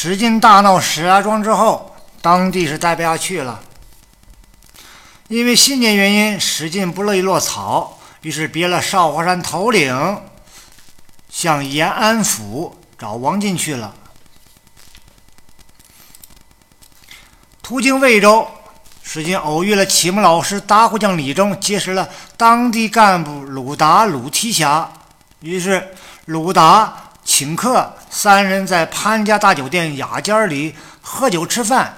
史进大闹石家庄之后，当地是待不下去了。因为信念原因，史进不乐意落草，于是别了少华山头领，向延安府找王进去了。途经魏州，史进偶遇了启蒙老师打虎将李忠，结识了当地干部鲁达、鲁提辖。于是鲁达请客，三人在潘家大酒店雅间里喝酒吃饭。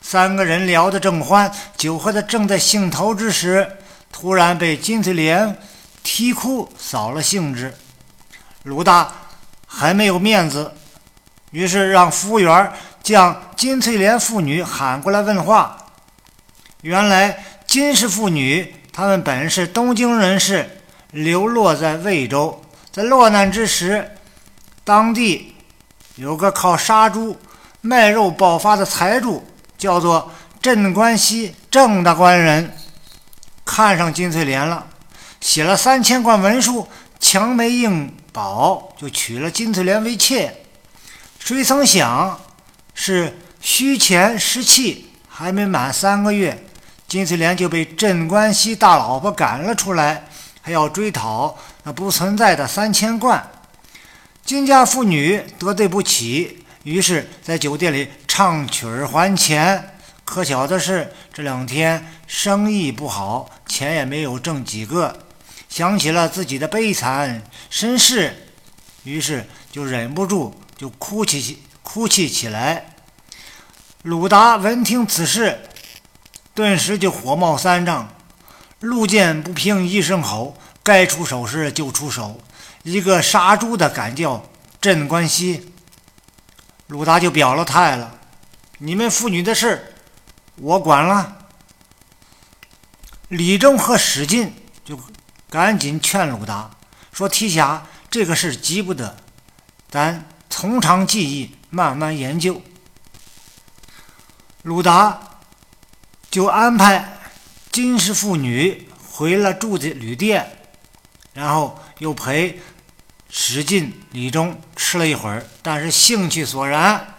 三个人聊得正欢，酒喝得正在兴头之时，突然被金翠莲啼哭扫了兴致。鲁达很没有面子，于是让服务员将金翠莲父女喊过来问话。原来金氏父女他们本是东京人士，流落在魏州，在落难之时，当地有个靠杀猪卖肉爆发的财主。叫做镇关西郑大官人，看上金翠莲了，写了三千贯文书，强媒硬保，就娶了金翠莲为妾。谁曾想，是虚钱实气，还没满三个月，金翠莲就被镇关西大老婆赶了出来，还要追讨那不存在的三千贯。金家妇女得罪不起，于是，在酒店里。唱曲儿还钱，可巧的是这两天生意不好，钱也没有挣几个。想起了自己的悲惨身世，于是就忍不住就哭泣起哭泣起来。鲁达闻听此事，顿时就火冒三丈。路见不平一声吼，该出手时就出手。一个杀猪的敢叫镇关西，鲁达就表了态了。你们妇女的事，我管了。李忠和史进就赶紧劝鲁达说：“提辖这个事急不得，咱从长计议，慢慢研究。”鲁达就安排金氏妇女回了住的旅店，然后又陪史进、李忠吃了一会儿，但是兴趣索然。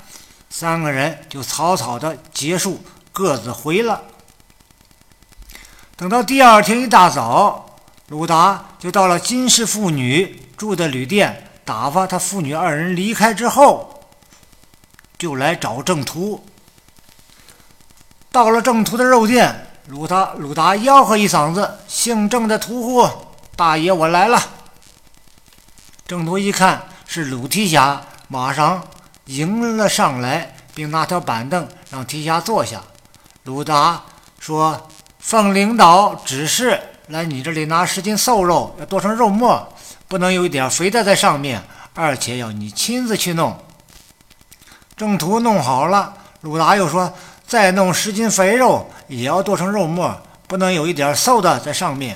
三个人就草草的结束，各自回了。等到第二天一大早，鲁达就到了金氏父女住的旅店，打发他父女二人离开之后，就来找郑屠。到了郑屠的肉店，鲁达鲁达吆喝一嗓子：“姓郑的屠户大爷，我来了！”郑屠一看是鲁提辖，马上。迎了上来，并拿条板凳让提辖坐下。鲁达说：“奉领导指示，来你这里拿十斤瘦肉，要剁成肉末，不能有一点肥的在上面，而且要你亲自去弄。”郑屠弄好了，鲁达又说：“再弄十斤肥肉，也要剁成肉末，不能有一点瘦的在上面。”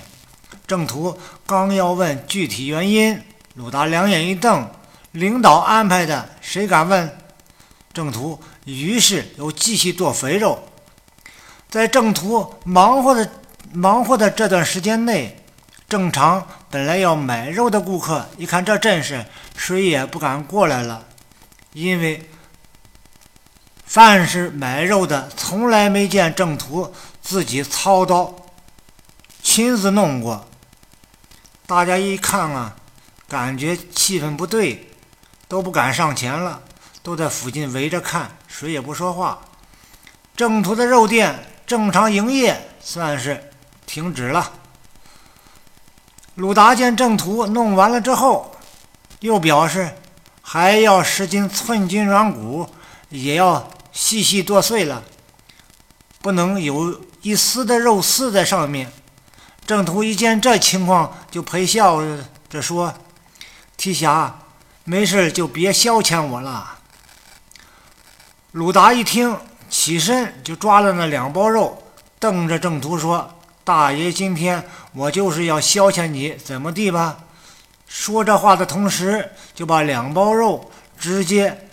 郑屠刚要问具体原因，鲁达两眼一瞪。领导安排的，谁敢问？郑屠于是又继续剁肥肉。在郑屠忙活的忙活的这段时间内，正常本来要买肉的顾客一看这阵势，谁也不敢过来了，因为凡是买肉的，从来没见郑屠自己操刀亲自弄过。大家一看啊，感觉气氛不对。都不敢上前了，都在附近围着看，谁也不说话。郑屠的肉店正常营业，算是停止了。鲁达见郑屠弄完了之后，又表示还要十斤寸金软骨，也要细细剁碎了，不能有一丝的肉丝在上面。郑屠一见这情况，就陪笑着说：“提辖。”没事就别消遣我了。鲁达一听，起身就抓了那两包肉，瞪着郑屠说：“大爷，今天我就是要消遣你，怎么地吧？”说这话的同时，就把两包肉直接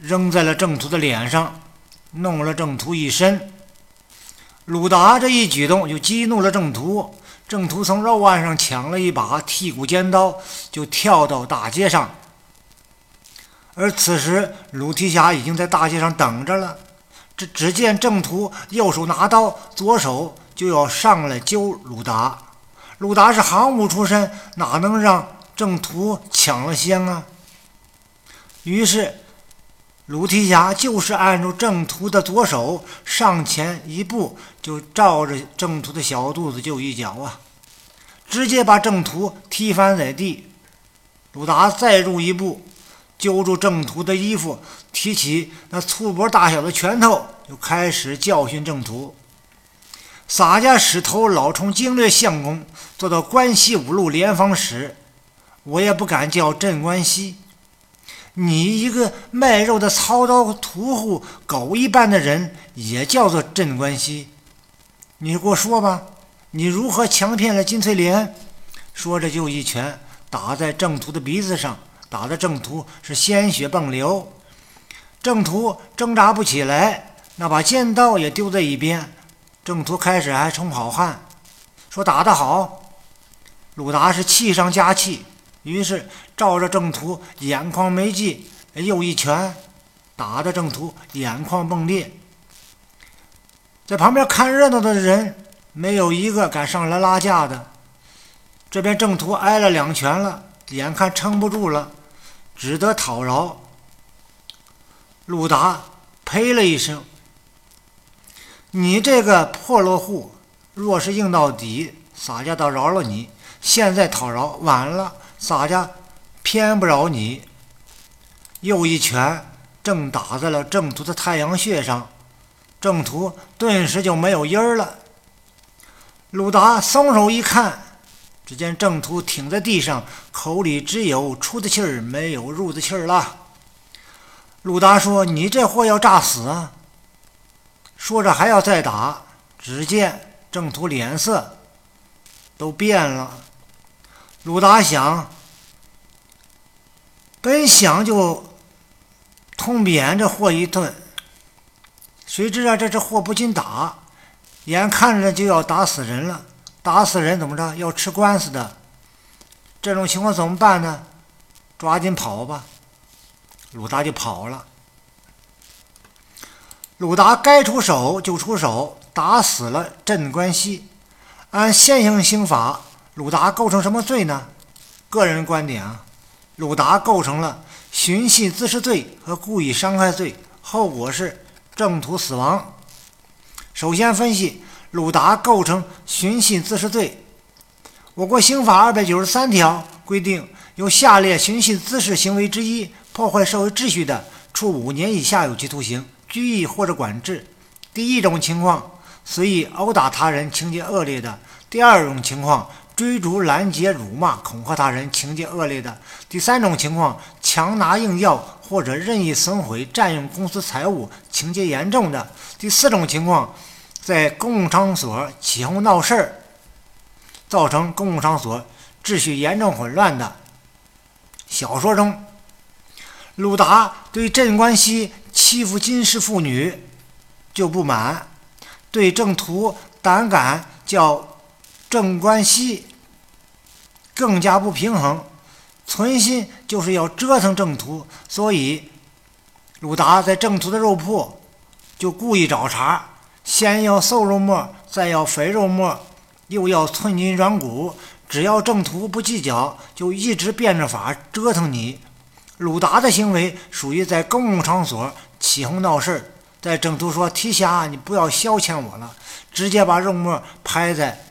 扔在了郑屠的脸上，弄了郑屠一身。鲁达这一举动就激怒了郑屠。郑屠从肉案上抢了一把剔骨尖刀，就跳到大街上，而此时鲁提辖已经在大街上等着了。只只见郑屠右手拿刀，左手就要上来揪鲁达。鲁达是行武出身，哪能让郑屠抢了先啊？于是鲁提辖就是按住郑屠的左手，上前一步，就照着郑屠的小肚子就一脚啊，直接把郑屠踢翻在地。鲁达再入一步。揪住郑屠的衣服，提起那粗脖大小的拳头，就开始教训郑屠。洒家使头老冲经略相公做到关西五路联防使，我也不敢叫镇关西。你一个卖肉的操刀屠户，狗一般的人，也叫做镇关西？你给我说吧，你如何强骗了金翠莲？说着就一拳打在郑屠的鼻子上。打的郑屠是鲜血迸流，郑屠挣扎不起来，那把剑刀也丢在一边。郑屠开始还冲好汉，说打得好。鲁达是气上加气，于是照着郑屠眼眶没记，又一拳打的郑屠眼眶迸裂。在旁边看热闹的人没有一个敢上来拉架的。这边郑屠挨了两拳了，眼看撑不住了。只得讨饶。鲁达呸了一声：“你这个破落户，若是硬到底，洒家倒饶了你；现在讨饶晚了，洒家偏不饶你。”又一拳正打在了郑屠的太阳穴上，郑屠顿时就没有音儿了。鲁达松手一看。只见郑屠挺在地上，口里只有出的气儿，没有入的气儿了。鲁达说：“你这货要炸死啊！”说着还要再打。只见郑屠脸色都变了。鲁达想，本想就痛扁这货一顿，谁知啊，这这货不禁打，眼看着就要打死人了。打死人怎么着？要吃官司的，这种情况怎么办呢？抓紧跑吧！鲁达就跑了。鲁达该出手就出手，打死了镇关西。按现行刑法，鲁达构成什么罪呢？个人观点啊，鲁达构成了寻衅滋事罪和故意伤害罪，后果是正途死亡。首先分析。鲁达构成寻衅滋事罪。我国刑法二百九十三条规定，有下列寻衅滋事行为之一，破坏社会秩序的，处五年以下有期徒刑、拘役或者管制。第一种情况，随意殴打他人，情节恶劣的；第二种情况，追逐拦截、辱骂、恐吓他人，情节恶劣的；第三种情况，强拿硬要或者任意损毁、占用公私财物，情节严重的；第四种情况。在公共场所起哄闹事儿，造成公共场所秩序严重混乱的。小说中，鲁达对镇关西欺负金氏妇女就不满，对郑屠胆敢叫镇关西更加不平衡，存心就是要折腾郑屠，所以鲁达在郑屠的肉铺就故意找茬。先要瘦肉末，再要肥肉末，又要寸筋软骨。只要郑屠不计较，就一直变着法折腾你。鲁达的行为属于在公共场所起哄闹事。在郑屠说：“提辖，你不要消遣我了。”直接把肉末拍在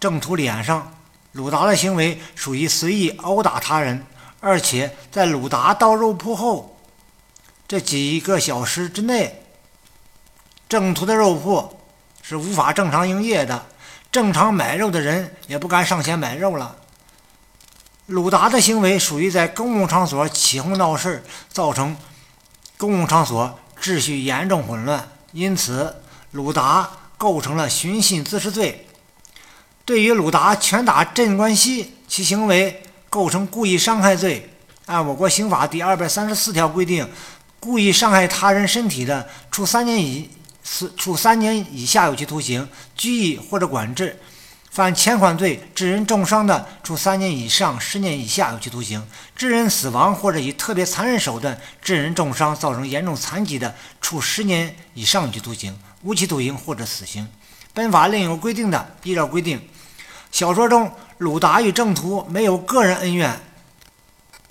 郑屠脸上。鲁达的行为属于随意殴打他人，而且在鲁达到肉铺后这几个小时之内。正途的肉铺是无法正常营业的，正常买肉的人也不敢上前买肉了。鲁达的行为属于在公共场所起哄闹事，造成公共场所秩序严重混乱，因此鲁达构成了寻衅滋事罪。对于鲁达拳打镇关西，其行为构成故意伤害罪。按我国刑法第二百三十四条规定，故意伤害他人身体的，处三年以处三年以下有期徒刑、拘役或者管制；犯前款罪致人重伤的，处三年以上十年以下有期徒刑；致人死亡或者以特别残忍手段致人重伤、造成严重残疾的，处十年以上有期徒刑、无期徒刑或者死刑。本法另有规定的，依照规定。小说中，鲁达与郑屠没有个人恩怨，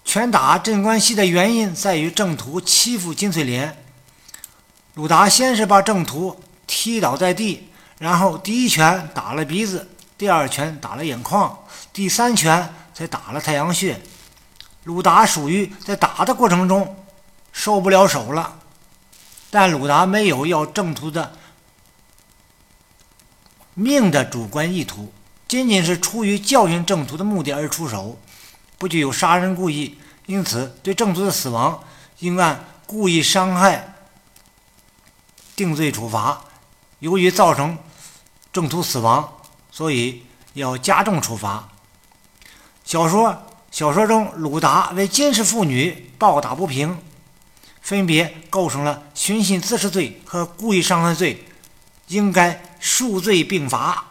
拳打镇关西的原因在于郑屠欺负金翠莲。鲁达先是把郑屠踢倒在地，然后第一拳打了鼻子。第二拳打了眼眶，第三拳才打了太阳穴。鲁达属于在打的过程中收不了手了，但鲁达没有要郑屠的命的主观意图，仅仅是出于教训郑屠的目的而出手，不具有杀人故意。因此，对郑屠的死亡应按故意伤害定罪处罚。由于造成郑屠死亡。所以要加重处罚。小说小说中，鲁达为监视妇女暴打不平，分别构成了寻衅滋事罪和故意伤害罪，应该数罪并罚。